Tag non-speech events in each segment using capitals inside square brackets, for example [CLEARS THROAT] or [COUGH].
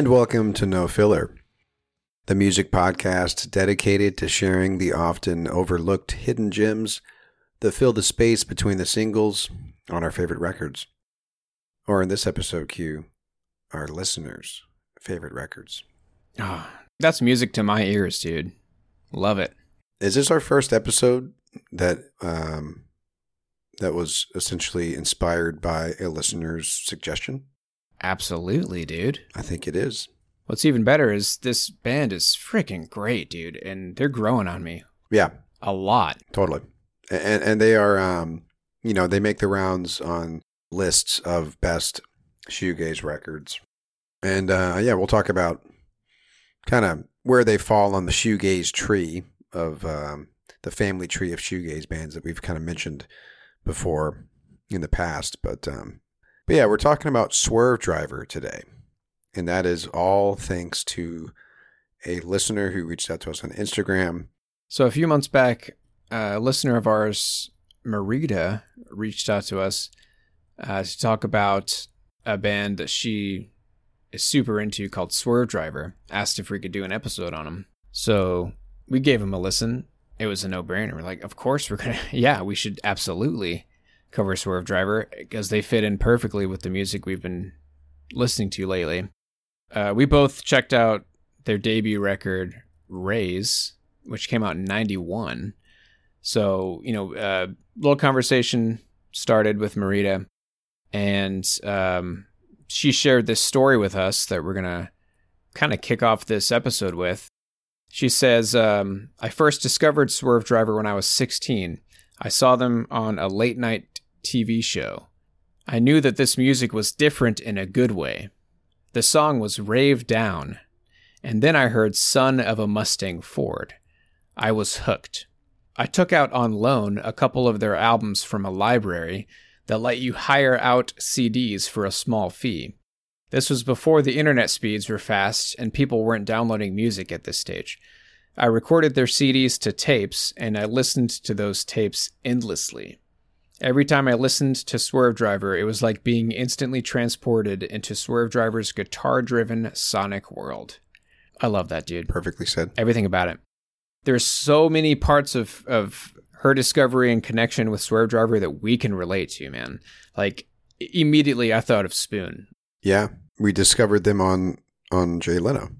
And welcome to No Filler, the music podcast dedicated to sharing the often overlooked hidden gems that fill the space between the singles on our favorite records. Or in this episode, Q, our listeners' favorite records. Ah, that's music to my ears, dude. Love it. Is this our first episode that um, that was essentially inspired by a listener's suggestion? Absolutely, dude. I think it is. What's even better is this band is freaking great, dude, and they're growing on me Yeah, a lot. totally. And and they are um, you know, they make the rounds on lists of best shoegaze records. And uh, yeah, we'll talk about kind of where they fall on the shoegaze tree of um, the family tree of shoegaze bands that we've kind of mentioned before in the past. But um, but yeah, we're talking about Swervedriver today, and that is all thanks to a listener who reached out to us on Instagram. So a few months back, a listener of ours, Marita, reached out to us uh, to talk about a band that she is super into called Swervedriver. Asked if we could do an episode on them. So we gave them a listen. It was a no-brainer. We're like, of course we're gonna. [LAUGHS] Yeah, we should absolutely cover Swervedriver because they fit in perfectly with the music we've been listening to lately. Uh, we both checked out their debut record, Raise, which came out in 91. So, you know, a uh, little conversation started with Marita, and um, she shared this story with us that we're going to kind of kick off this episode with. She says, um, I first discovered Swervedriver when I was 16. I saw them on a late night TV show. I knew that this music was different in a good way. The song was Rave Down, and then I heard Son of a Mustang Ford. I was hooked. I took out on loan a couple of their albums from a library that let you hire out CDs for a small fee. This was before the internet speeds were fast and people weren't downloading music at this stage. I recorded their CDs to tapes and I listened to those tapes endlessly. Every time I listened to Swervedriver, it was like being instantly transported into Swervedriver's guitar driven sonic world. I love that dude. Perfectly said. Everything about it. There's so many parts of, of her discovery and connection with Swervedriver that we can relate to, man. Like immediately I thought of Spoon. Yeah, we discovered them on on Jay Leno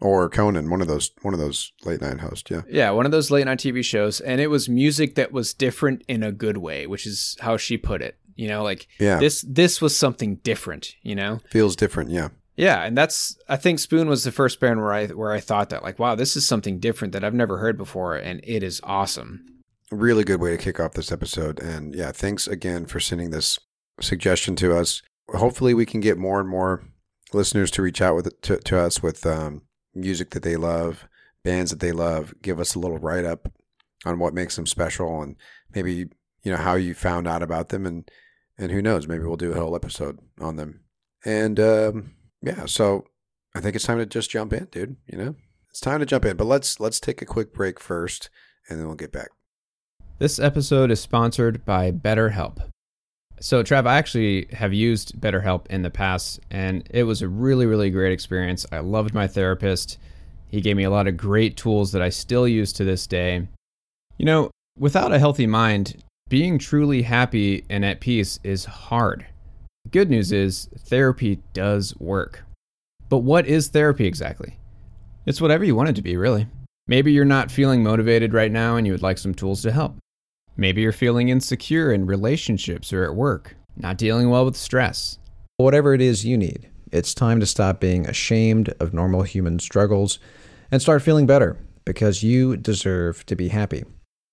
or Conan, one of those one of those late night hosts. Yeah, Yeah, one of those late night TV shows, and it was music that was different in a good way, which is how she put it. You know, like yeah, this this was something different. You know, feels different. Yeah, yeah, and that's I think Spoon was the first band where I where I thought that like, wow, this is something different that I've never heard before, and it is awesome. really good way to kick off this episode. And yeah, thanks again for sending this suggestion to us. Hopefully, we can get more and more listeners to reach out with to, to us with um, music that they love, bands that they love. Give us a little write up on what makes them special, and maybe you know how you found out about them, and and who knows, maybe we'll do a whole episode on them. And um, yeah, so I think it's time to just jump in, dude. You know, it's time to jump in. But let's let's take a quick break first, and then we'll get back. This episode is sponsored by BetterHelp. So, Trav, I actually have used BetterHelp in the past, and it was a really, really great experience. I loved my therapist. He gave me a lot of great tools that I still use to this day. You know, without a healthy mind, being truly happy and at peace is hard. The good news is therapy does work. But what is therapy exactly? It's whatever you want it to be, really. Maybe you're not feeling motivated right now and you would like some tools to help. Maybe you're feeling insecure in relationships or at work, not dealing well with stress. Whatever it is you need, it's time to stop being ashamed of normal human struggles and start feeling better because you deserve to be happy.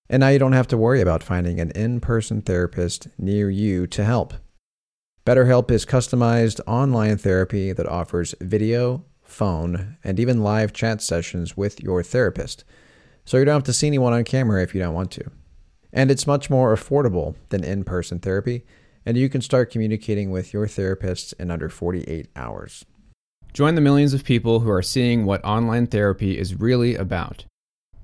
And now you don't have to worry about finding an in person therapist near you to help. BetterHelp is customized online therapy that offers video, phone, and even live chat sessions with your therapist. So you don't have to see anyone on camera if you don't want to. And it's much more affordable than in person therapy, and you can start communicating with your therapist in under 48 hours. Join the millions of people who are seeing what online therapy is really about.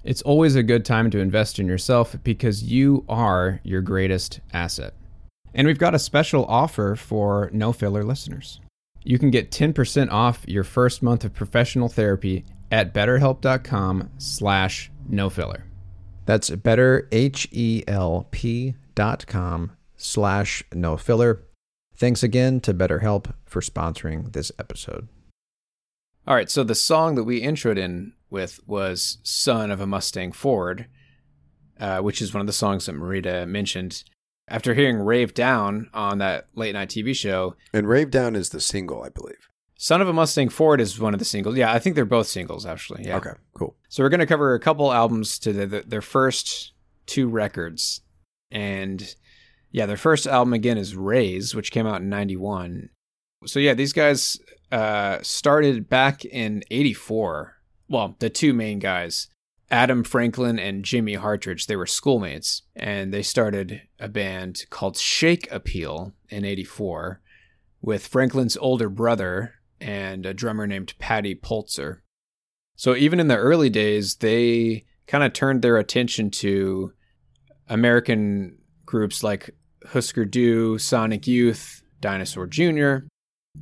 It's always a good time to invest in yourself because you are your greatest asset. And we've got a special offer for no filler listeners. You can get 10% off your first month of professional therapy at betterhelp.com slash no filler. That's betterhelp.com slash no filler. Thanks again to BetterHelp for sponsoring this episode. All right, so the song that we introed in with was Son of a Mustang Ford, uh, which is one of the songs that Marita mentioned. After hearing Rave Down on that late night TV show. And Rave Down is the single, I believe. Son of a Mustang Ford is one of the singles. Yeah, I think they're both singles, actually. Yeah. Okay, cool. So we're going to cover a couple albums to the, the, their first two records. And yeah, their first album again is Raise, which came out in 91. So yeah, these guys uh, started back in 84. Well, the two main guys, Adam Franklin and Jimmy Hartridge, they were schoolmates and they started a band called Shake Appeal in 84 with Franklin's older brother and a drummer named Paddy Pulitzer. So even in the early days, they kind of turned their attention to American groups like Husker Du, Sonic Youth, Dinosaur Jr.,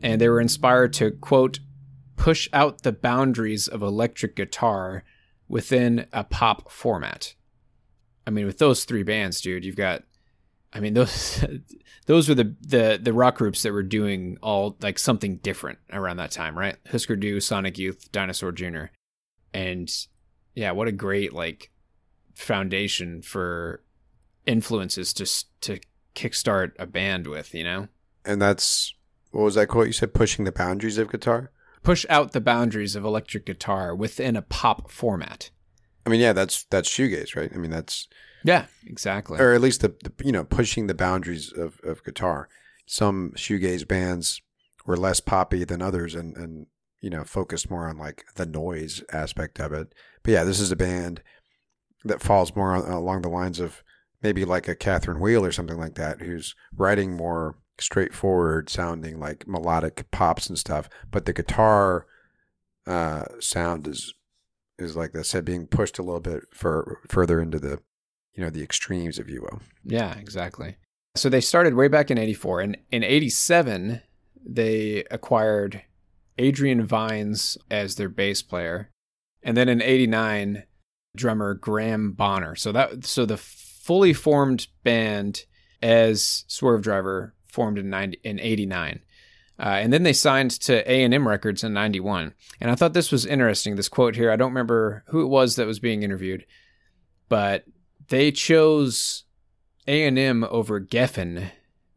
and they were inspired to, quote, push out the boundaries of electric guitar within a pop format. I mean, with those three bands, dude, you've got I mean those [LAUGHS] those were the, the the rock groups that were doing all like something different around that time, right? Husker Du, Sonic Youth, Dinosaur Jr. And yeah, what a great like foundation for influences to to kickstart a band with, you know? And that's what was that quote you said pushing the boundaries of guitar? Push out the boundaries of electric guitar within a pop format. I mean, yeah, that's that's shoegaze, right? I mean, that's yeah, exactly. Or at least the, the you know pushing the boundaries of, of guitar. Some shoegaze bands were less poppy than others, and and you know focused more on like the noise aspect of it. But yeah, this is a band that falls more on, along the lines of maybe like a Catherine Wheel or something like that, who's writing more straightforward sounding like melodic pops and stuff, but the guitar uh, sound is is like I said, being pushed a little bit for further into the you know the extremes, if you will. Yeah, exactly. So they started way back in '84, and in '87 they acquired Adrian Vines as their bass player, and then in '89 drummer Graham Bonner. So that so the fully formed band as Swervedriver formed in 90, in 89. Uh, and then they signed to A&M Records in 91. And I thought this was interesting, this quote here. I don't remember who it was that was being interviewed, but they chose A&M over Geffen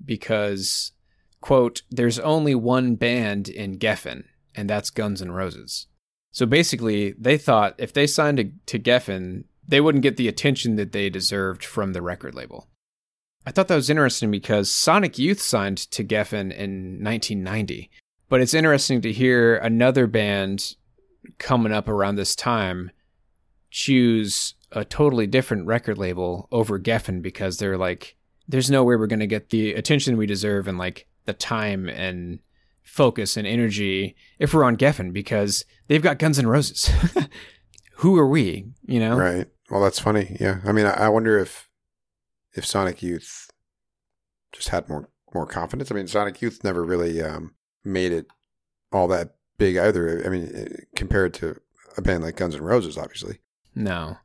because, quote, there's only one band in Geffen, and that's Guns N' Roses. So basically, they thought if they signed to, to Geffen, they wouldn't get the attention that they deserved from the record label. I thought that was interesting because Sonic Youth signed to Geffen in 1990. But it's interesting to hear another band coming up around this time choose a totally different record label over Geffen because they're like, there's no way we're going to get the attention we deserve and like the time and focus and energy if we're on Geffen because they've got Guns N' Roses. [LAUGHS] Who are we? You know? Right. Well, that's funny. Yeah. I mean, I wonder if if Sonic Youth just had more more confidence. I mean, Sonic Youth never really um, made it all that big either. I mean, eh, compared to a band like Guns N' Roses, obviously. No,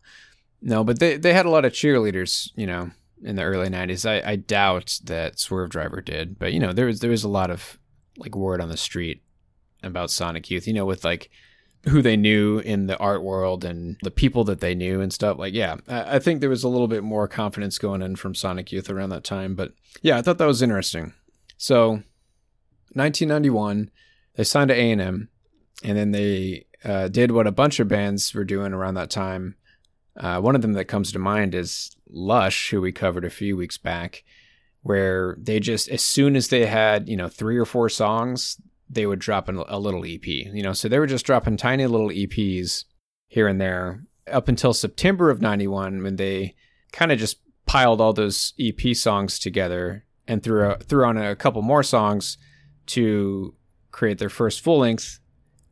no, but they they had a lot of cheerleaders, you know, in the early '90s. I, I doubt that Swervedriver did, but you know, there was there was a lot of like word on the street about Sonic Youth. You know, with like who they knew in the art world and the people that they knew and stuff. Like, yeah, I, think there was a little bit more confidence going in from Sonic Youth around that time. But yeah, I thought that was interesting. So, 1991, they signed to A&M, and then they uh, did what a bunch of bands were doing around that time. Uh, one of them that comes to mind is Lush, who we covered a few weeks back, where they just, as soon as they had, you know, three or four songs, they would drop a little EP, you know, so they were just dropping tiny little EPs here and there up until September of 91 when they kind of just piled all those EP songs together and threw, a, threw on a couple more songs to create their first full length,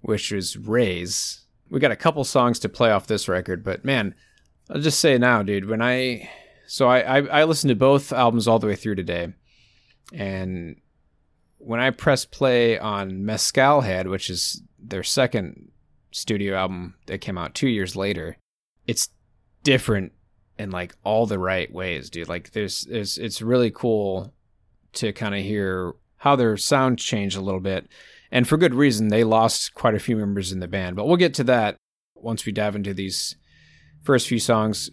which was Raise. We got a couple songs to play off this record, but man, I'll just say now, dude, when I so I, I, I listened to both albums all the way through today, and when I press play on Mezcal Head, which is their second studio album that came out two years later, it's different in like all the right ways, dude. Like there's, there's it's really cool to kind of hear how their sound changed a little bit. And for good reason, they lost quite a few members in the band. But we'll get to that once we dive into these first few songs.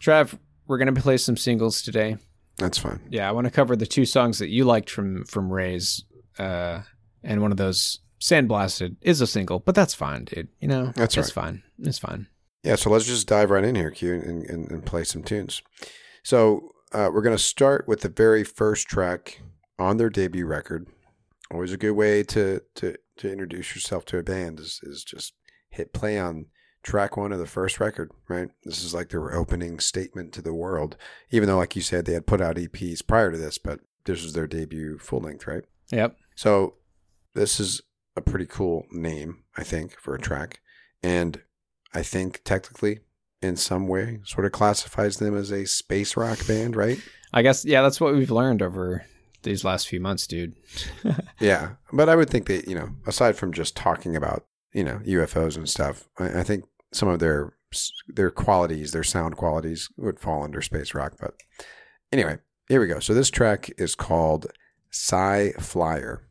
Trav, we're going to play some singles today. That's fine. Yeah, I want to cover the two songs that you liked from from Raise uh, and one of those Sandblasted is a single, but that's fine, dude. You know, that's it's right. fine. It's fine. Yeah, so let's just dive right in here, Q, and, and, and play some tunes. So uh, we're going to start with the very first track on their debut record. Always a good way to to, to introduce yourself to a band is, is just hit play on track one of the first record, right? This is like their opening statement to the world, even though, like you said, they had put out EPs prior to this, but this was their debut full length, right? Yep. So this is a pretty cool name, I think, for a track. And I think technically, in some way, sort of classifies them as a space rock band, right? I guess, yeah, that's what we've learned over these last few months, dude. [LAUGHS] yeah. But I would think that, you know, aside from just talking about, you know, UFOs and stuff, I, I think some of their their qualities, their sound qualities would fall under space rock. But anyway, here we go. So this track is called Sci Flyer.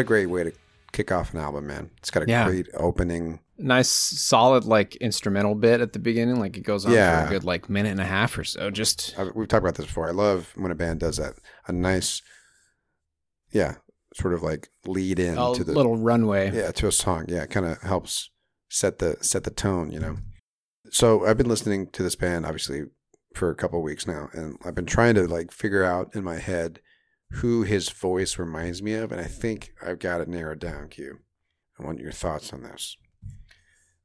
What a great way to kick off an album, man. It's got a Yeah. great opening. Nice, solid, like instrumental bit at the beginning. Like it goes on Yeah. for a good like minute and a half or so. Just I, we've talked about this before. I love when a band does that. A nice, yeah, sort of like lead in a to the little runway. yeah to a song. Yeah, it kind of helps set the set the tone. You know. So I've been listening to this band obviously for a couple weeks now, and I've been trying to like figure out in my head who his voice reminds me of, and I think I've got it narrowed down. Q. I want your thoughts on this.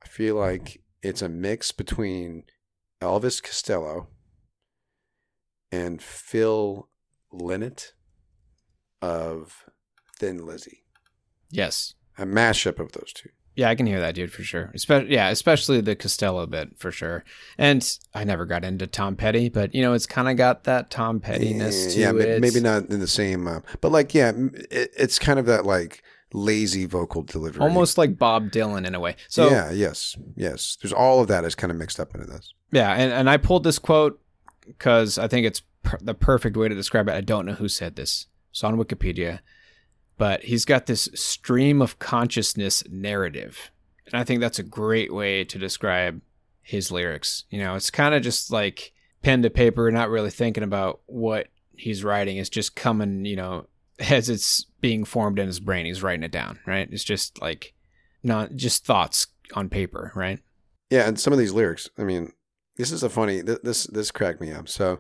I feel like it's a mix between Elvis Costello and Phil Lynott of Thin Lizzy. Yes. A mashup of those two. Yeah, I can hear that dude for sure. Espe- yeah, especially the Costello bit for sure. And I never got into Tom Petty, but you know, it's kind of got that Tom Pettiness to it. yeah, it. maybe not in the same, uh, but like, yeah, it, it's kind of that like lazy vocal delivery. Almost like Bob Dylan in a way. So yeah, yes, yes. There's all of that is kind of mixed up into this. Yeah, and, and I pulled this quote because I think it's per- the perfect way to describe it. I don't know who said this. It's on Wikipedia, but he's got this stream of consciousness narrative. And I think that's a great way to describe his lyrics. You know, it's kind of just like pen to paper, not really thinking about what he's writing. It's just coming, you know, [LAUGHS] as it's being formed in his brain. He's writing it down, right? It's just like not just thoughts on paper, right? Yeah, and some of these lyrics. I mean, this is a funny. Th- this this cracked me up. So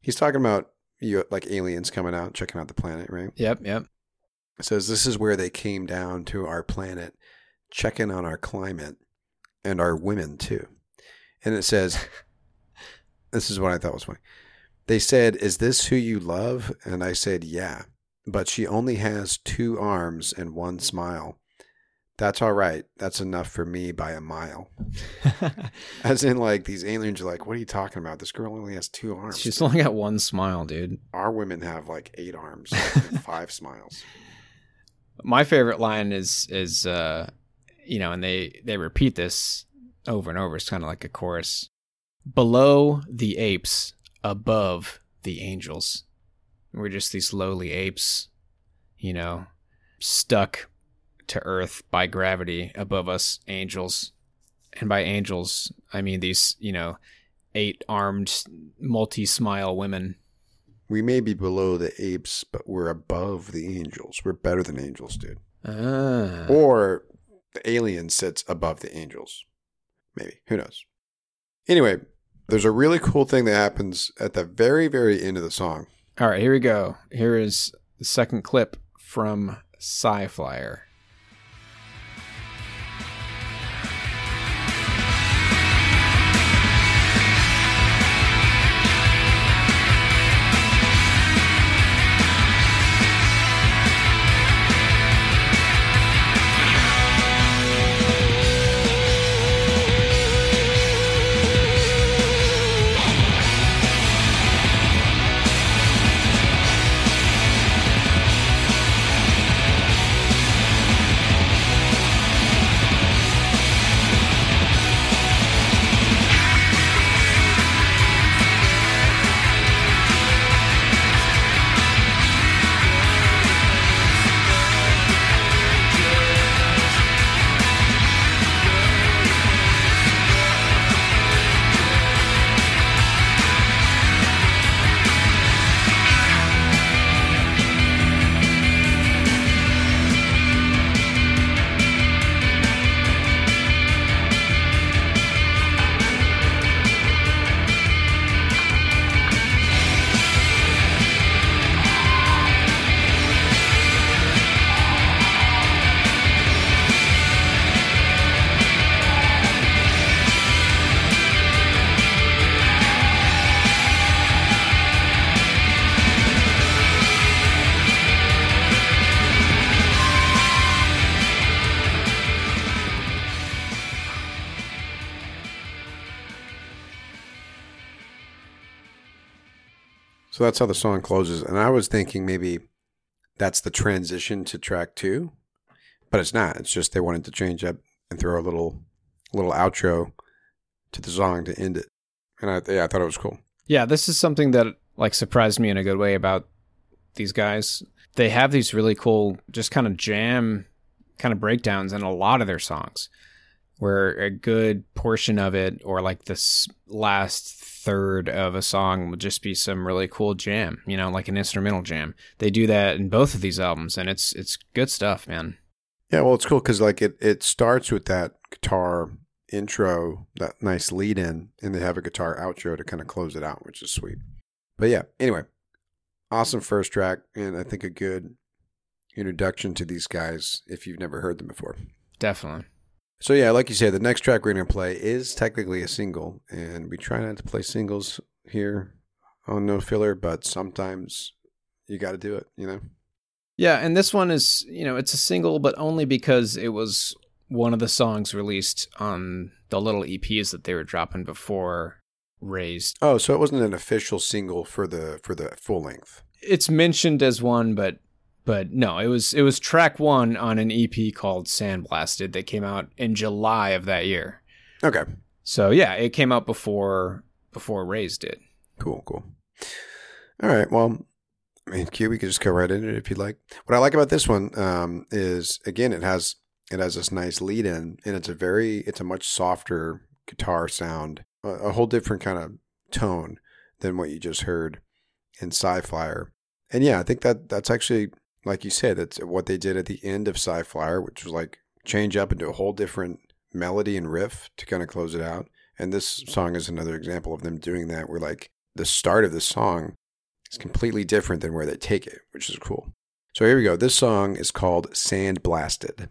he's talking about you like aliens coming out, checking out the planet, right? Yep, yep. It says this is where they came down to our planet, checking on our climate and our women too. And it says, [LAUGHS] this is what I thought was funny. They said, "Is this who you love?" And I said, "Yeah." But she only has two arms and one smile. That's all right. That's enough for me by a mile. [LAUGHS] As in, like these aliens are like, "What are you talking about? This girl only has two arms. She's only got one smile, dude. Our women have like eight arms, [LAUGHS] five smiles." My favorite line is is uh you know, and they they repeat this over and over. It's kind of like a chorus. Below the apes, above the angels. We're just these lowly apes, you know, stuck to earth by gravity above us angels. And by angels, I mean these, you know, eight-armed multi-smile women We may be below the apes, but we're above the angels. We're better than angels, dude. Ah. Or the alien sits above the angels. Maybe. Who knows? Anyway, there's a really cool thing that happens at the very, very end of the song. All right, here we go. Here is the second clip from Sci Flyer. That's how the song closes. And I was thinking maybe that's the transition to track two, but it's not. It's just they wanted to change up and throw a little little outro to the song to end it. And I, yeah, I thought it was cool. Yeah, this is something that like surprised me in a good way about these guys. they have these really cool, just kind of jam kind of breakdowns in a lot of their songs, where a good portion of it, or like this last third of a song, will just be some really cool jam, you know, like an instrumental jam. They do that in both of these albums, and it's it's good stuff, man. Yeah, well, it's cool because like it it starts with that guitar intro, that nice lead in, and they have a guitar outro to kind of close it out, which is sweet. But yeah, anyway, awesome first track, and I think a good introduction to these guys if you've never heard them before. Definitely. So yeah, like you said, the next track we're going to play is technically a single, and we try not to play singles here on No Filler, but sometimes you got to do it, you know. Yeah, and this one is, you know, it's a single, but only because it was one of the songs released on the little EPs that they were dropping before Raise. Oh, so it wasn't an official single for the for the full length. It's mentioned as one, but but no, it was it was track one on an EP called Sandblasted that came out in July of that year. Okay. So yeah, it came out before before Raise did. Cool, cool. All right. Well, I mean, Q, we could just go right into it if you'd like. What I like about this one um, is again, it has it has this nice lead in, and it's a very it's a much softer guitar sound, a, a whole different kind of tone than what you just heard in Sci-Flyer. And yeah, I think that that's actually like you said, it's what they did at the end of Sci-Flyer, which was like change up into a whole different melody and riff to kind of close it out. And this song is another example of them doing that, where like the start of the song is completely different than where they take it, which is cool. So here we go. This song is called Sand Blasted.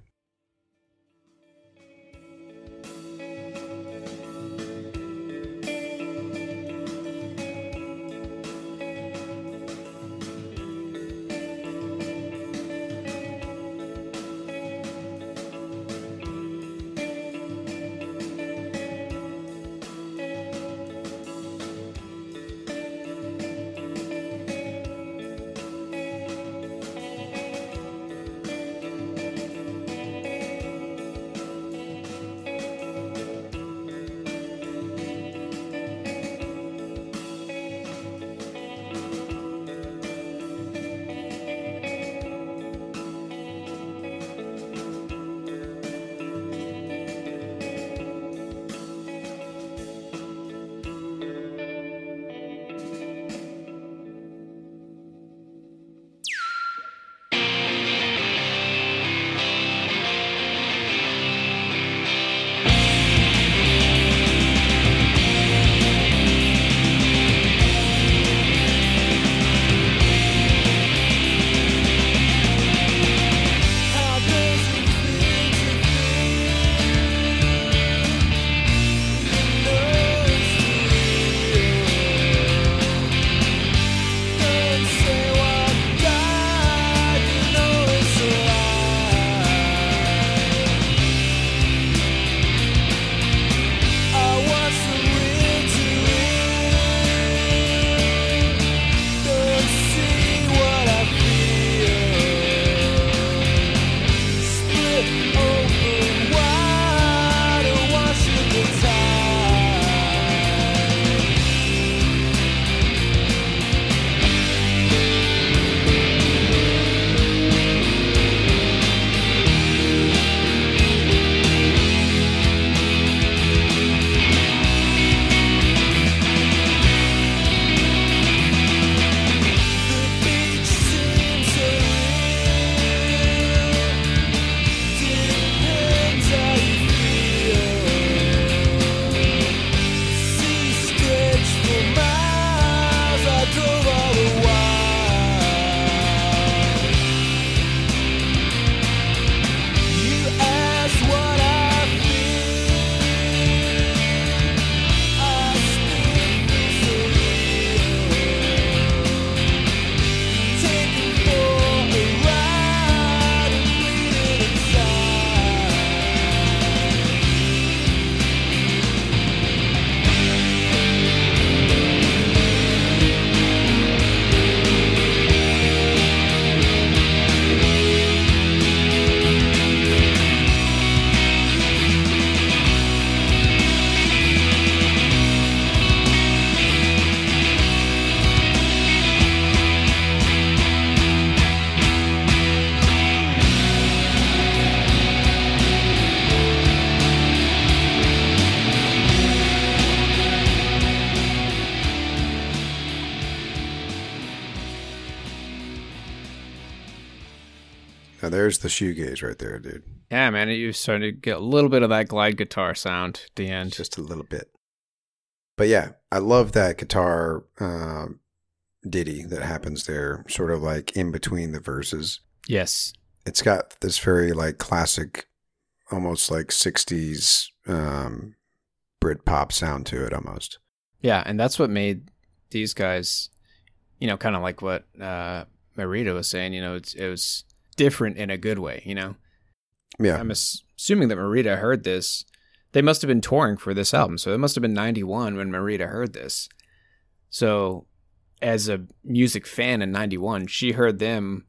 The shoegaze right there, dude. Yeah, man, you starting to get a little bit of that glide guitar sound at the end. Just a little bit. But yeah, I love that guitar uh, ditty that happens there, sort of like in between the verses. Yes. It's got this very like classic, almost like 60s um, Brit pop sound to it almost. Yeah, and that's what made these guys, you know, kind of like what uh, Marita was saying. You know, it's, it was different in a good way. You know, Yeah. I'm ass- assuming that Marita heard this. They must have been touring for this album, so it must have been '91 when Marita heard this. So, as a music fan in '91, she heard them,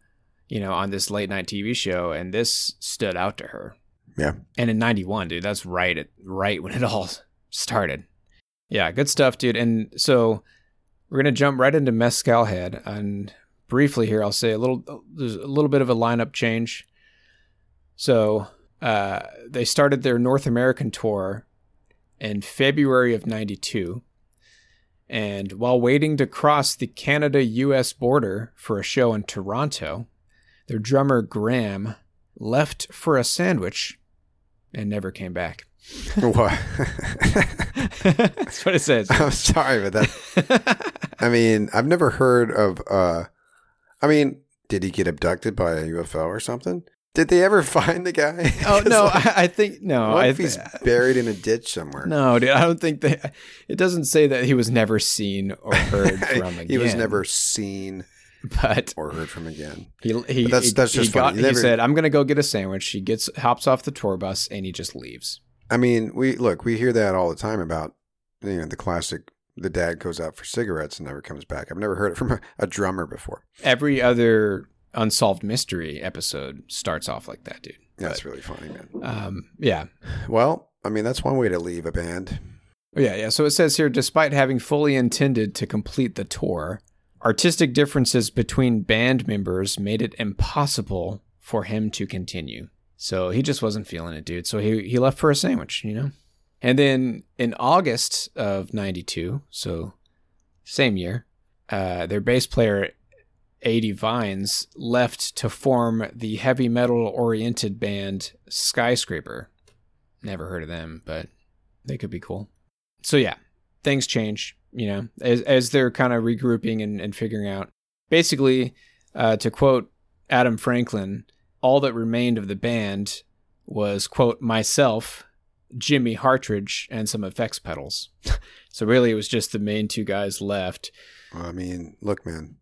you know, on this late night TV show, and this stood out to her. Yeah. And in '91, dude, that's right at right when it all started. Yeah, good stuff, dude. And so we're gonna jump right into Mezcal Head, and briefly here, I'll say a little. There's a little bit of a lineup change. So uh, they started their North American tour in February of '92, and while waiting to cross the Canada-U.S. border for a show in Toronto, their drummer Graham left for a sandwich and never came back. [LAUGHS] what? [LAUGHS] That's what it says. I'm sorry, but that. I mean, I've never heard of. uh I mean, did he get abducted by a UFO or something? Did they ever [LAUGHS] find the guy? [LAUGHS] Oh [LAUGHS] no, like, I, I think no. what I if he's buried in a ditch somewhere? no, dude. I don't think that. It doesn't say that he was never seen or heard from again. he was never seen But or heard from again. he he But that's- that's he just got. funny. You He never- said, "I'm gonna go get a sandwich." He gets hops off the tour bus and he just leaves. I mean, we look, we hear that all the time about you know the classic. The dad goes out for cigarettes and never comes back. I've never heard it from a, a drummer before. Every other unsolved mystery episode starts off like that, dude. That's really funny, man. Um, yeah, Well, I mean, that's one way to leave a band. Yeah, yeah. So it says here despite having fully intended to complete the tour, artistic differences between band members made it impossible for him to continue. So he just wasn't feeling it, dude. So he, he left for a sandwich, you know? And then in August of 92, so same year, uh, their bass player, A.D. Vines, left to form the heavy metal oriented band Skyscraper. Never heard of them, but they could be cool so yeah, things change, you know, as as they're kind of regrouping and, and figuring out. Basically, uh, to quote Adam Franklin, all that remained of the band was quote myself, Jimmy Hartridge, and some effects pedals. [LAUGHS] so really, it was just the main two guys left. I mean, look, man,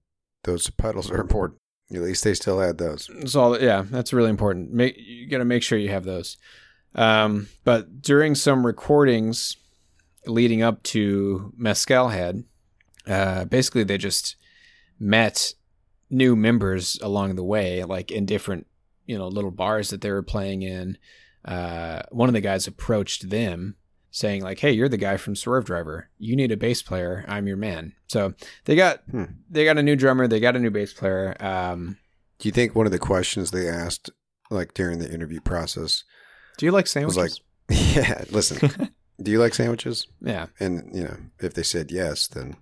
those pedals are important. At least they still had those. So yeah, that's really important. Make, you got to make sure you have those. Um, but during some recordings leading up to Mezcal Head, uh, basically they just met new members along the way, like in different you know little bars that they were playing in. Uh, one of the guys approached them saying like, "Hey, you're the guy from Swervedriver. You need a bass player. I'm your man." So they got Hmm. they got a new drummer. They got a new bass player. Um, Do you think one of the questions they asked, like during the interview process, do you like was sandwiches? like, [LAUGHS] "Yeah, listen, [LAUGHS] do you like sandwiches?" yeah. And you know, if they said yes, then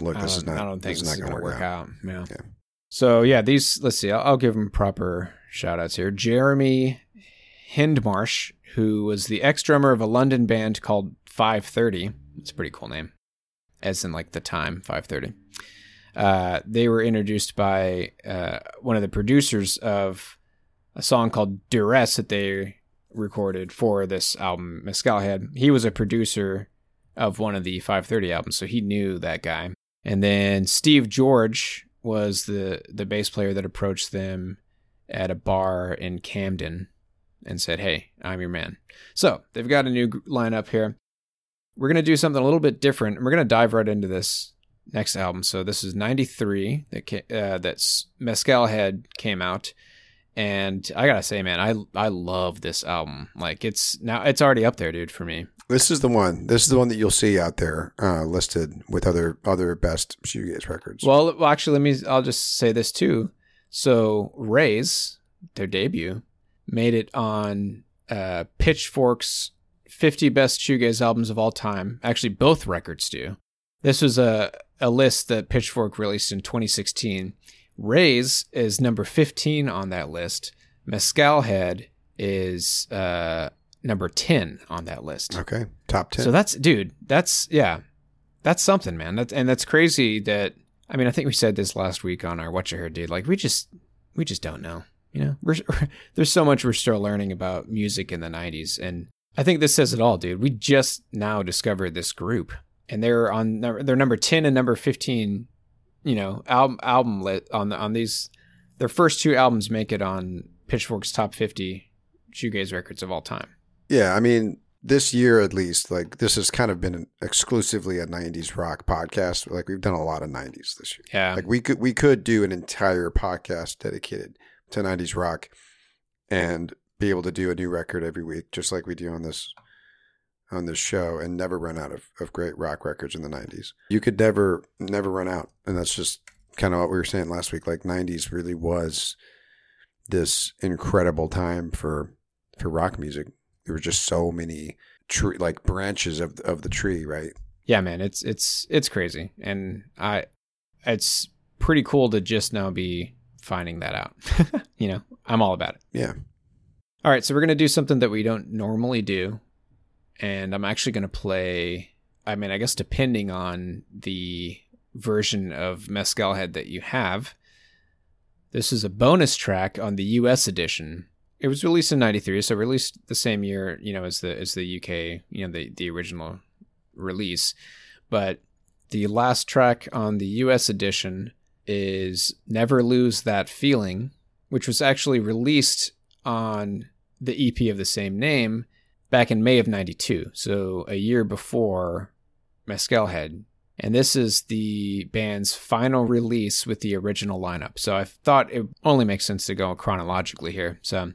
look, this is don't- I don't think this is not going to work, out. out. Yeah. Yeah. So yeah, these. Let's see. I'll, I'll give them proper shout outs here. Jeremy Hindmarsh, who was the ex drummer of a London band called Five Thirty. It's a pretty cool name, as in like the time Five Thirty. Uh, they were introduced by uh, one of the producers of a song called Duress that they recorded for this album, Mezcal Head. He was a producer of one of the 530 albums, so he knew that guy. And then Steve George was the the bass player that approached them at a bar in Camden and said, "Hey, I'm your man." So they've got a new lineup here. We're gonna do something a little bit different, and we're gonna dive right into this next album. So this is '93 that uh, that's Mezcal Head came out, and I gotta say, man, I I love this album. Like it's now it's already up there, dude, for me. This is the one. This is the one that you'll see out there uh, listed with other other best shoegaze records. Well, well, actually, let me. I'll just say this too. So, Raise, their debut, made it on uh, Pitchfork's 50 best shoegaze albums of all time. Actually, both records do. This was a a list that Pitchfork released in 2016. Raise is number 15 on that list. Mezcal Head is uh, number 10 on that list. Okay, top ten. So that's, dude, that's, yeah, that's something, man. That's, and that's crazy that, I mean, I think we said this last week on our What You Heard, dude. Like, we just, we just don't know. You know, we're, [LAUGHS] there's so much we're still learning about music in the 90s. And I think this says it all, dude. We just now discovered this group and they're on, they're number 10 and number 15, you know, album, album lit on, on these, their first two albums make it on Pitchfork's top 50 shoegaze records of all time. yeah, I mean, this year at least, like this has kind of been an exclusively a '90s rock podcast. Like we've done a lot of '90s this year. Yeah. Like we could we could do an entire podcast dedicated to '90s rock, and be able to do a new record every week, just like we do on this on this show, and never run out of, of great rock records in the '90s. You could never never run out, and that's just kind of what we were saying last week. Like '90s really was this incredible time for for rock music. There were just so many tree like branches of of the tree, right? yeah, man, it's, it's, it's crazy. And I, it's pretty cool to just now be finding that out. [LAUGHS] you know, I'm all about it. Yeah. All right, so we're gonna do something that we don't normally do, and I'm actually gonna play. I mean, I guess depending on the version of Mezcal Head that you have, this is a bonus track on the U.S. edition. It was released in '93, so released the same year, you know, as the as the UK, you know, the the original release. But the last track on the US edition is Never Lose That Feeling, which was actually released on the EP of the same name back in May of 92. So a year before Mezcal Head. And this is the band's final release with the original lineup. So I thought it only makes sense to go chronologically here. So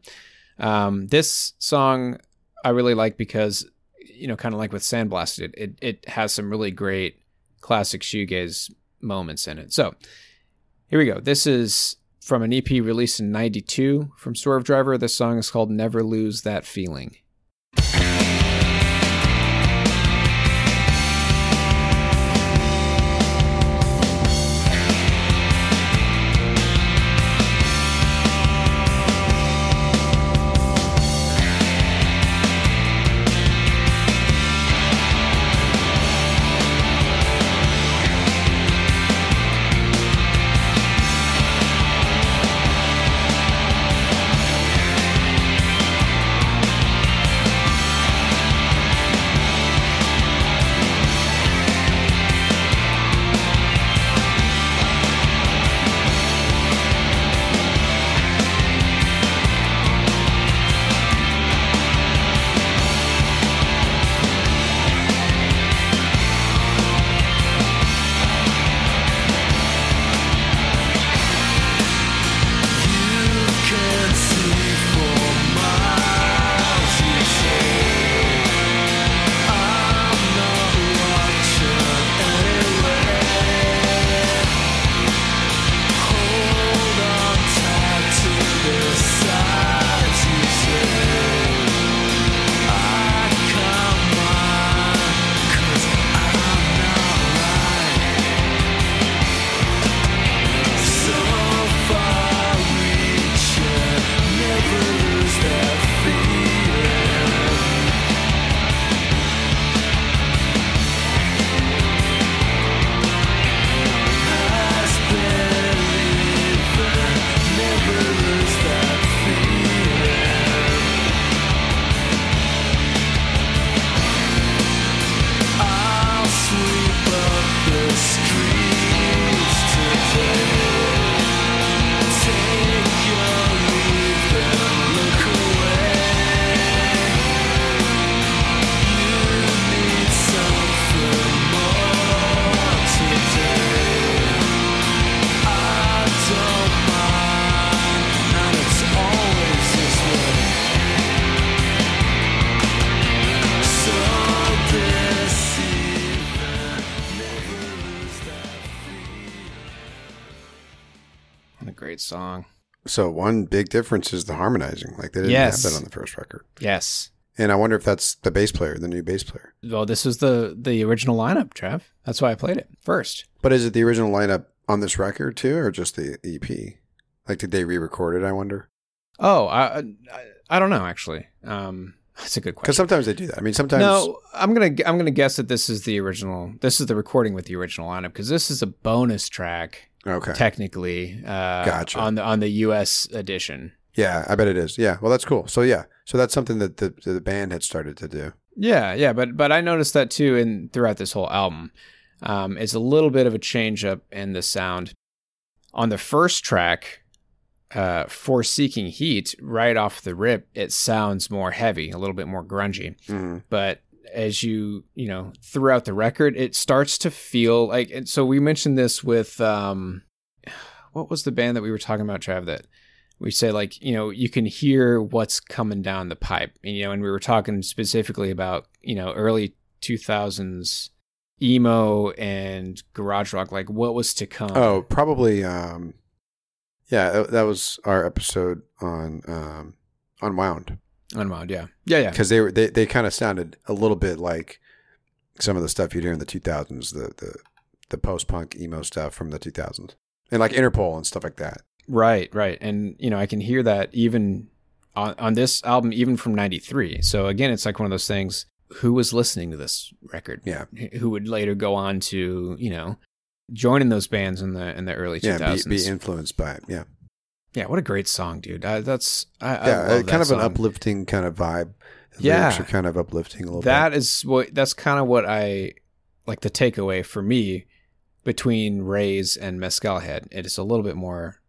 um, this song I really like because you know, kind of like with Sandblasted, it, it has some really great classic shoegaze moments in it. So here we go. This is from an EP released in 92 from Swervedriver. This song is called Never Lose That Feeling. So one big difference is the harmonizing. Like they didn't Yes. have that on the first record. Yes. And I wonder if that's the bass player, the new bass player. Well, this was the the original lineup, Trev. That's why I played it first. But is it the original lineup on this record too, or just the EP? Like, did they re-record it? I wonder. Oh, I, I I don't know actually. Um, [LAUGHS] that's a good question. Because sometimes they do that. I mean, sometimes. No, I'm gonna I'm gonna guess that this is the original. This is the recording with the original lineup because this is a bonus track Okay. technically. Uh, Gotcha. On the on the U.S. edition. Yeah, I bet it is. Yeah. Well, that's cool. So yeah, so that's something that the the band had started to do. Yeah, yeah, but but I noticed that too in throughout this whole album. Um, it's a little bit of a change up in the sound. On the first track, uh, For Seeking Heat, right off the rip, it sounds more heavy, a little bit more grungy. hmm But as you you know throughout the record, it starts to feel like. And so we mentioned this with um, what was the band that we were talking about, Trav? That we say like you know you can hear what's coming down the pipe you know and we were talking specifically about you know early 2000s emo and garage rock like what was to come Oh, probably. Um, yeah, that was our episode on um, Unwound unwound yeah. Yeah yeah. Because they were they, they kind of sounded a little bit like some of the stuff you'd hear in the 2000s, the the the post punk emo stuff from the 2000s, and like Interpol and stuff like that. right right. And you know i can hear that even on, on this album even from 93 so again it's like one of those things who was listening to this record? Yeah. who would later go on to you know join in those bands in the in the early 2000s Yeah, be, be influenced by it. Yeah, yeah what a great song dude I, that's I, I yeah, love uh, that kind of an uplifting kind of vibe. The Yeah. lyrics are kind of uplifting a little That bit. is what that's kind of what I like the takeaway for me between Raise and Mezcal Head. It is a little bit more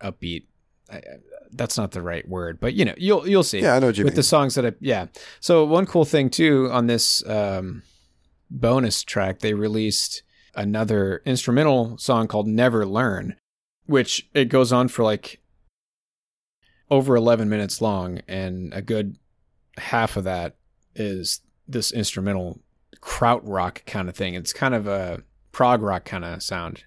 upbeat. I, I- that's not the right word, but you know, you'll you'll see Yeah, I know what you with mean. the songs that I yeah. So one cool thing too on this um, bonus track, they released another instrumental song called "Never Learn," which it goes on for like over 11 minutes long and a good half of that is this instrumental krautrock kind of thing. It's kind of a prog rock kind of sound.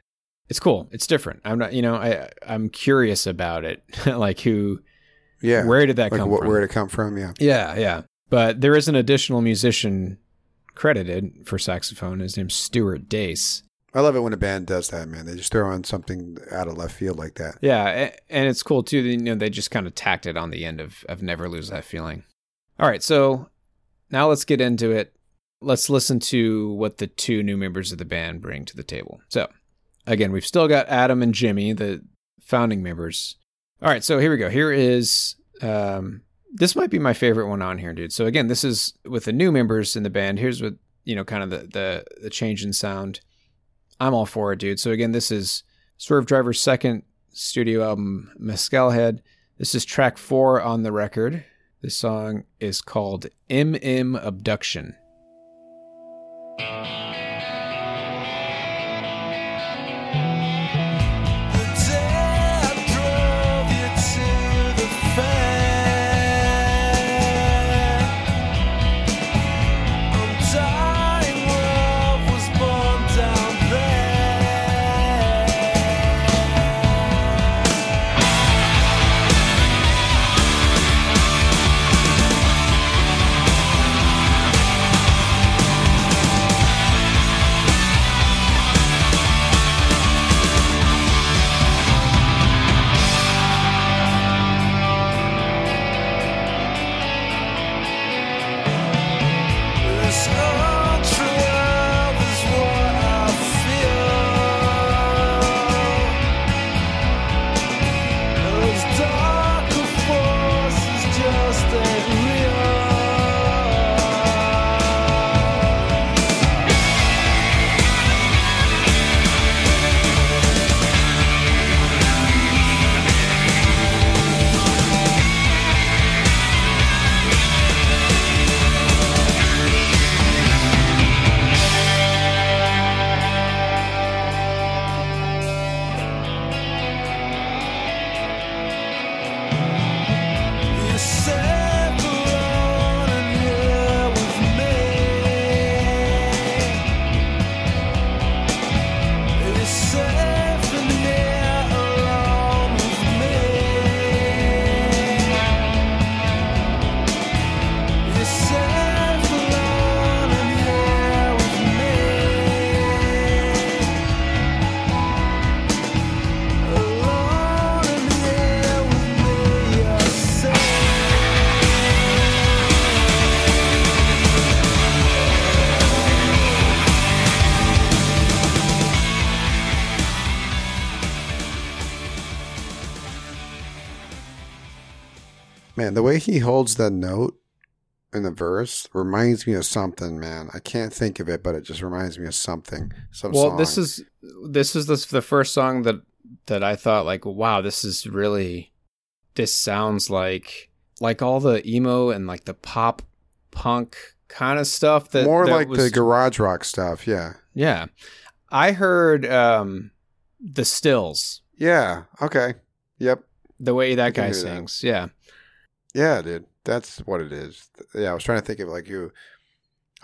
It's cool. It's different. I'm not you know i i'm curious about it. [LAUGHS] Like who yeah, where did that like come what, from? where did it come from? Yeah, yeah yeah. But there is an additional musician credited for saxophone. His name's stuart dace I love it when a band does that, man. They just throw on something out of left field like that. Yeah, and it's cool too. You know, they just kind of tacked it on the end of of never lose that feeling. All right, so now let's get into it. Let's listen to what the two new members of the band bring to the table. So, again, we've still got Adam and Jimmy, the founding members. All right, so here we go. Here is um, this might be my favorite one on here, dude. So again, this is with the new members in the band. Here's what you know, kind of the the, the change in sound. I'm all for it, dude. So again, this is Swervedriver's second studio album, Mezcal Head. This is track four on the record. This song is called MM Abduction. The way he holds that note in the verse reminds me of something, man. I can't think of it, but it just reminds me of something. Some well, song. this is this is the, the first song that that I thought like, wow, this is really this sounds like like all the emo and like the pop punk kind of stuff that more that like was- the garage rock stuff. Yeah. yeah. I heard um the Stills, Yeah. Okay. Yep. the way that guy hear that. sings. Yeah. Yeah, dude. That's what it is. Yeah, I was trying to think of like you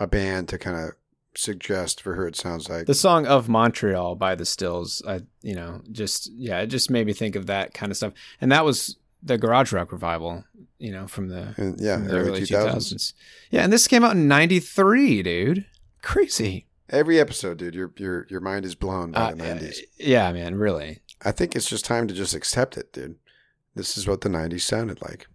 a band to kind of suggest for her it sounds like. The song of Montreal by the Stills, I you know, just yeah, it just made me think of that kind of stuff. And that was the garage rock revival, you know, from the, and yeah, from the early, early 2000s. 2000s. Yeah, and this came out in 93, dude. Crazy. Every episode, dude, your your your mind is blown by Uh, the 90s. yeah, man, really. I think it's just time to just accept it, dude. This is what the 90s sounded like.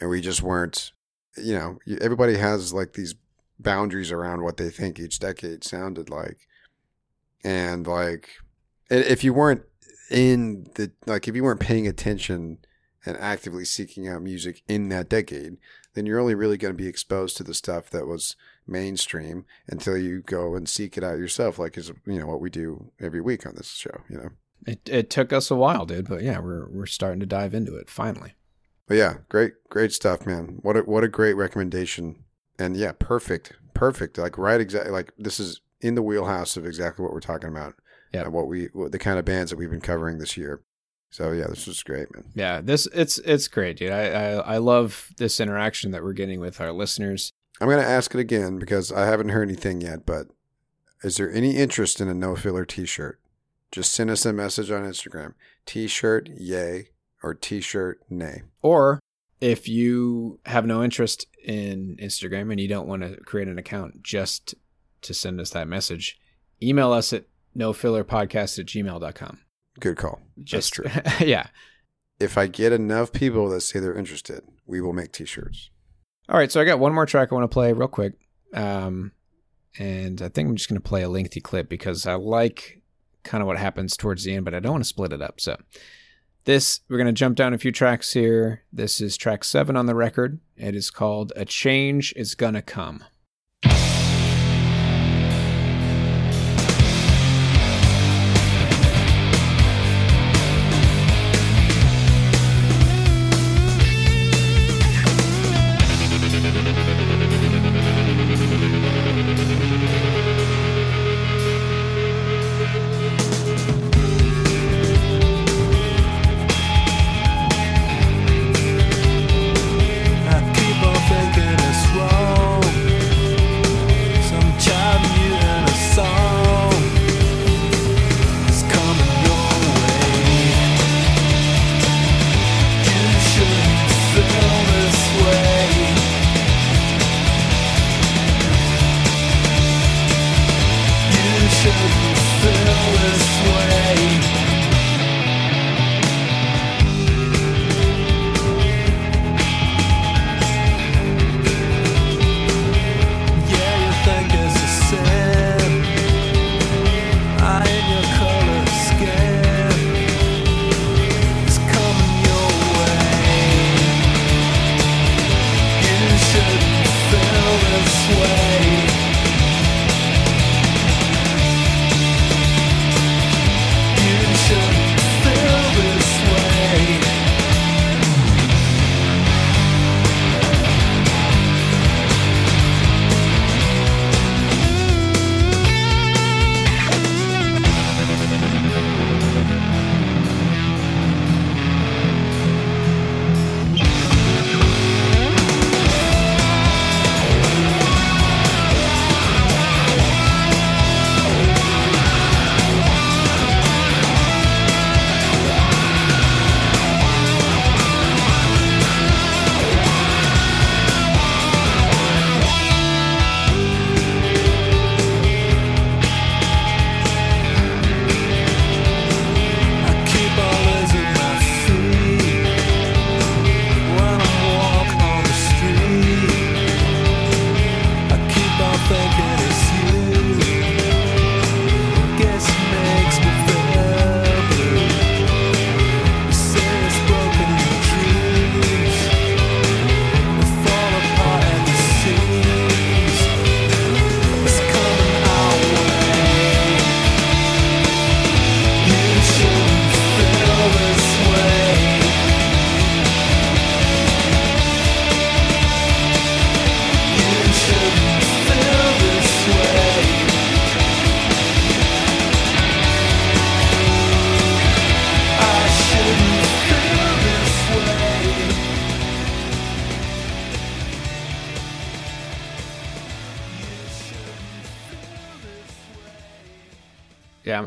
And we just weren't, you know, everybody has like these boundaries around what they think each decade sounded like. And like, if you weren't in the, like, if you weren't paying attention and actively seeking out music in that decade, then you're only really going to be exposed to the stuff that was mainstream until you go and seek it out yourself, like is you know what we do every week on this show. You know, It it took us a while, dude, but yeah, we're we're starting to dive into it finally. But yeah, great, great stuff, man. What a what a great recommendation. And yeah, perfect, perfect. Like right, exactly. Like this is in the wheelhouse of exactly what we're talking about. Yeah. and what we what, the kind of bands that we've been covering this year. So yeah, this was great, man. Yeah, this it's it's great, dude. I, I I love this interaction that we're getting with our listeners. I'm gonna ask it again because I haven't heard anything yet. But is there any interest in a no filler T-shirt? Just send us a message on Instagram. T-shirt, yay, or T-shirt, nay. Or if you have no interest in Instagram and you don't want to create an account just to send us that message, email us at nofillerpodcast at gmail.com. Good call. Just, That's true. [LAUGHS] yeah. If I get enough people that say they're interested, we will make T-shirts. All right, so I got one more track I want to play real quick. Um, and I think I'm just going to play a lengthy clip because I like kind of what happens towards the end, but I don't want to split it up. So this, we're going to jump down a few tracks here. This is track seven on the record. It is called A Change Is Gonna Come.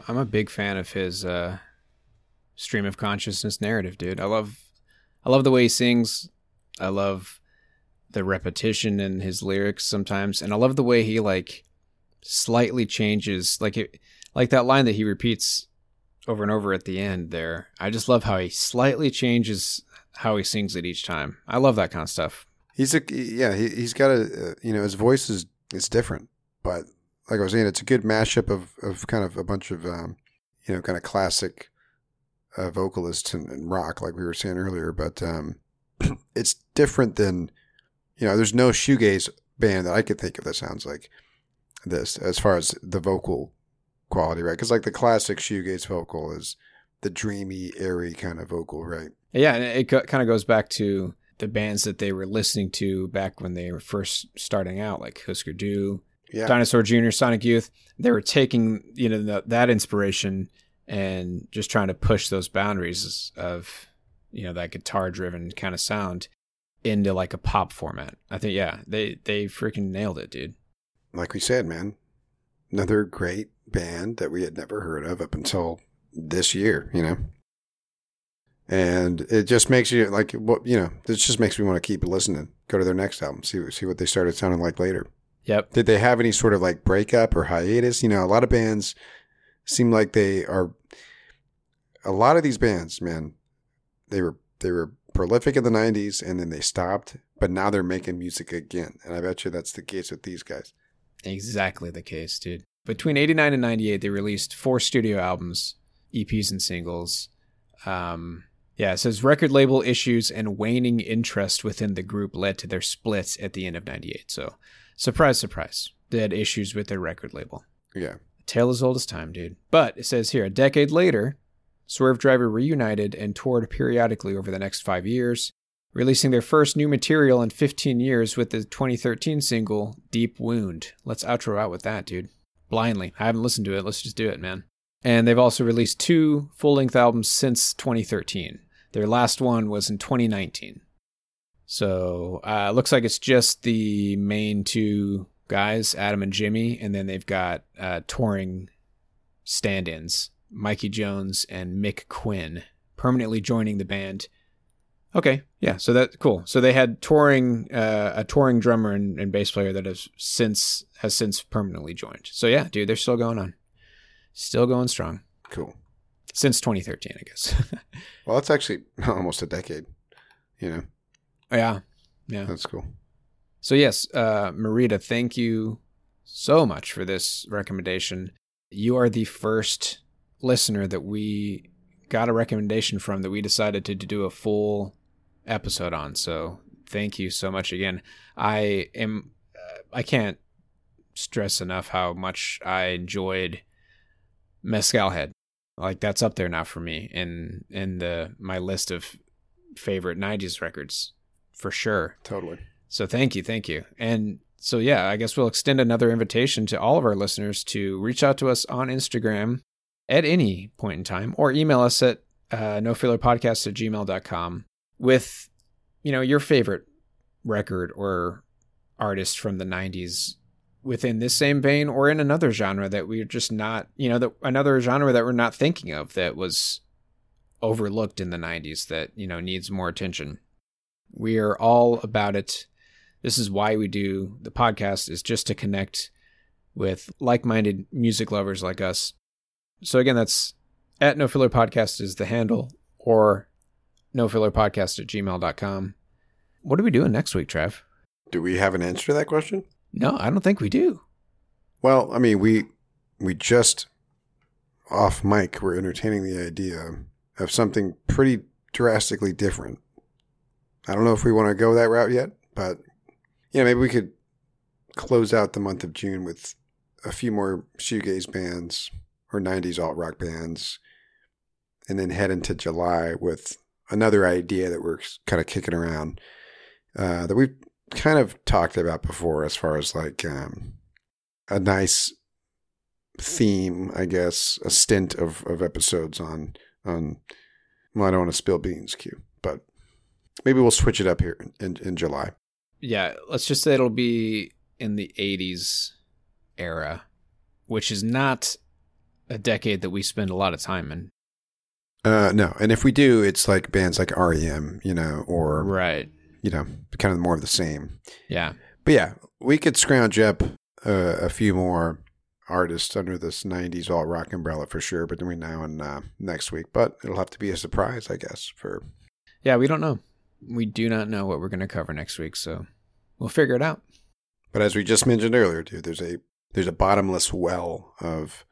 I'm, a big fan of his uh, stream of consciousness narrative, dude. I love, I love the way he sings. I love the repetition in his lyrics sometimes, and I love the way he like slightly changes, like it, like that line that he repeats over and over at the end. There, I just love how he slightly changes how he sings it each time. I love that kind of stuff. He's a yeah. He, he's got a uh, you know his voice is is different, but like I was saying, it's a good mashup of of kind of a bunch of um, you know kind of classic uh, vocalists and, and rock, like we were saying earlier. But um, [CLEARS THROAT] it's different than you know. There's no shoegaze band that I could think of that sounds like this as far as the vocal quality, right? Because like the classic shoegaze vocal is the dreamy, airy kind of vocal, right? Yeah, and it kind of goes back to the bands that they were listening to back when they were first starting out, like Husker Du, Yeah, Dinosaur Jr., Sonic Youth. They were taking you know the, that inspiration and just trying to push those boundaries of you know that guitar driven kind of sound into like a pop format. I think yeah, they they freaking nailed it, dude. like we said, man, another great band that we had never heard of up until this year, you know. And it just makes you like what you know. It just makes me want to keep listening. Go to their next album, see see what they started sounding like later. Yep. Did they have any sort of like breakup or hiatus? You know, a lot of bands seem like they are. A lot of these bands, man, they were they were prolific in the '90s, and then they stopped, but now they're making music again. And I bet you that's the case with these guys. Exactly the case, dude. Between 89 and 98, they released four studio albums, EPs, and singles. Um, yeah, it says record label issues and waning interest within the group led to their split at the end of 98. So, surprise, surprise. They had issues with their record label. Yeah. Tale as old as time, dude. But it says here, a decade later, Swervedriver reunited and toured periodically over the next five years, releasing their first new material in 15 years with the 2013 single Deep Wound. Let's outro out with that, dude. Blindly. I haven't listened to it. Let's just do it, man. And they've also released two full length albums since 2013. Their last one was in 2019. So uh, looks like it's just the main two guys, Adam and Jimmy, and then they've got uh, touring stand-ins, Mikey Jones and Mick Quinn, permanently joining the band. Okay, yeah, so that cool. So they had touring uh, a touring drummer and, and bass player that has since has since permanently joined. So yeah, dude, they're still going on, still going strong Cool. since 2013, I guess. [LAUGHS] Well, that's actually [LAUGHS] almost a decade. You know, yeah, yeah. that's cool. So yes, uh, Marita, thank you so much for this recommendation. You are the first listener that we got a recommendation from that we decided to, to do a full episode on. So thank you so much again. I am uh, I can't stress enough how much I enjoyed Mezcal Head. Like that's up there now for me in in the my list of favorite 90s records for sure. Totally. So thank you, thank you. And so yeah, I guess we'll extend another invitation to all of our listeners to reach out to us on Instagram at any point in time or email us at uh, nofillerpodcast at gmail.com with, you know, your favorite record or artist from the 90s within this same vein or in another genre that we're just not, you know, that another genre that we're not thinking of that was overlooked in the 90s that, you know, needs more attention. We are all about it. This is why we do the podcast is just to connect with like-minded music lovers like us. So again, that's at no filler podcast is the handle or no filler podcast at gmail.com. What are we doing next week, Trev? Do we have an answer to that question? No, I don't think we do. Well, I mean, we we just off mic were entertaining the idea of something pretty drastically different. I don't know if we want to go that route yet, but yeah, maybe we could close out the month of June with a few more shoegaze bands or '90s alt rock bands, and then head into July with another idea that we're kind of kicking around uh, that we've kind of talked about before, as far as like um, a nice theme, I guess, a stint of, of episodes on on. Well, I don't want to spill beans, Q, but maybe we'll switch it up here in, in July. Yeah, let's just say it'll be in the 80s era, which is not a decade that we spend a lot of time in. Uh, no, and if we do, it's like bands like REM, you know, or Right. you know, kind of more of the same. Yeah. But yeah, we could scrounge up uh, a few more artists under this '90s alt rock umbrella for sure between now and uh, next week. But it'll have to be a surprise, I guess. For Yeah, we don't know. We do not know what we're going to cover next week, so we'll figure it out. but as we just mentioned earlier, dude, there's a there's a bottomless well of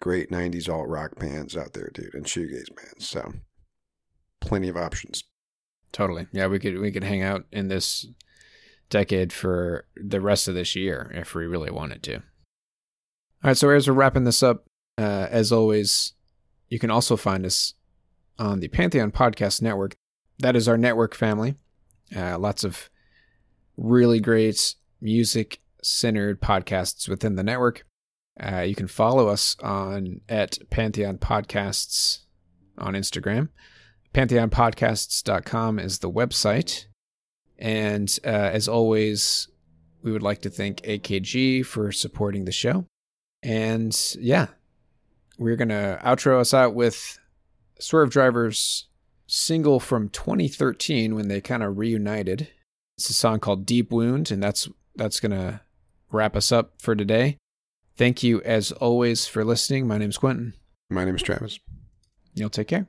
great '90s alt rock bands out there, dude, and shoegaze bands. So plenty of options. Totally. Yeah, we could we could hang out in this decade for the rest of this year if we really wanted to. All right, so as we're wrapping this up, uh, as always, you can also find us on the Pantheon Podcast Network. That is our network family. Uh, lots of really great music centered podcasts within the network. Uh, you can follow us on at Pantheon Podcasts on Instagram. PantheonPodcasts.com is the website. And uh, as always, we would like to thank AKG for supporting the show. And yeah, we're going to outro us out with Swervedriver's single from 2013 when they kind of reunited. It's a song called Deep Wound, and that's that's going to wrap us up for today. Thank you, as always, for listening. My name's Quentin. My name is Travis. You'll take care.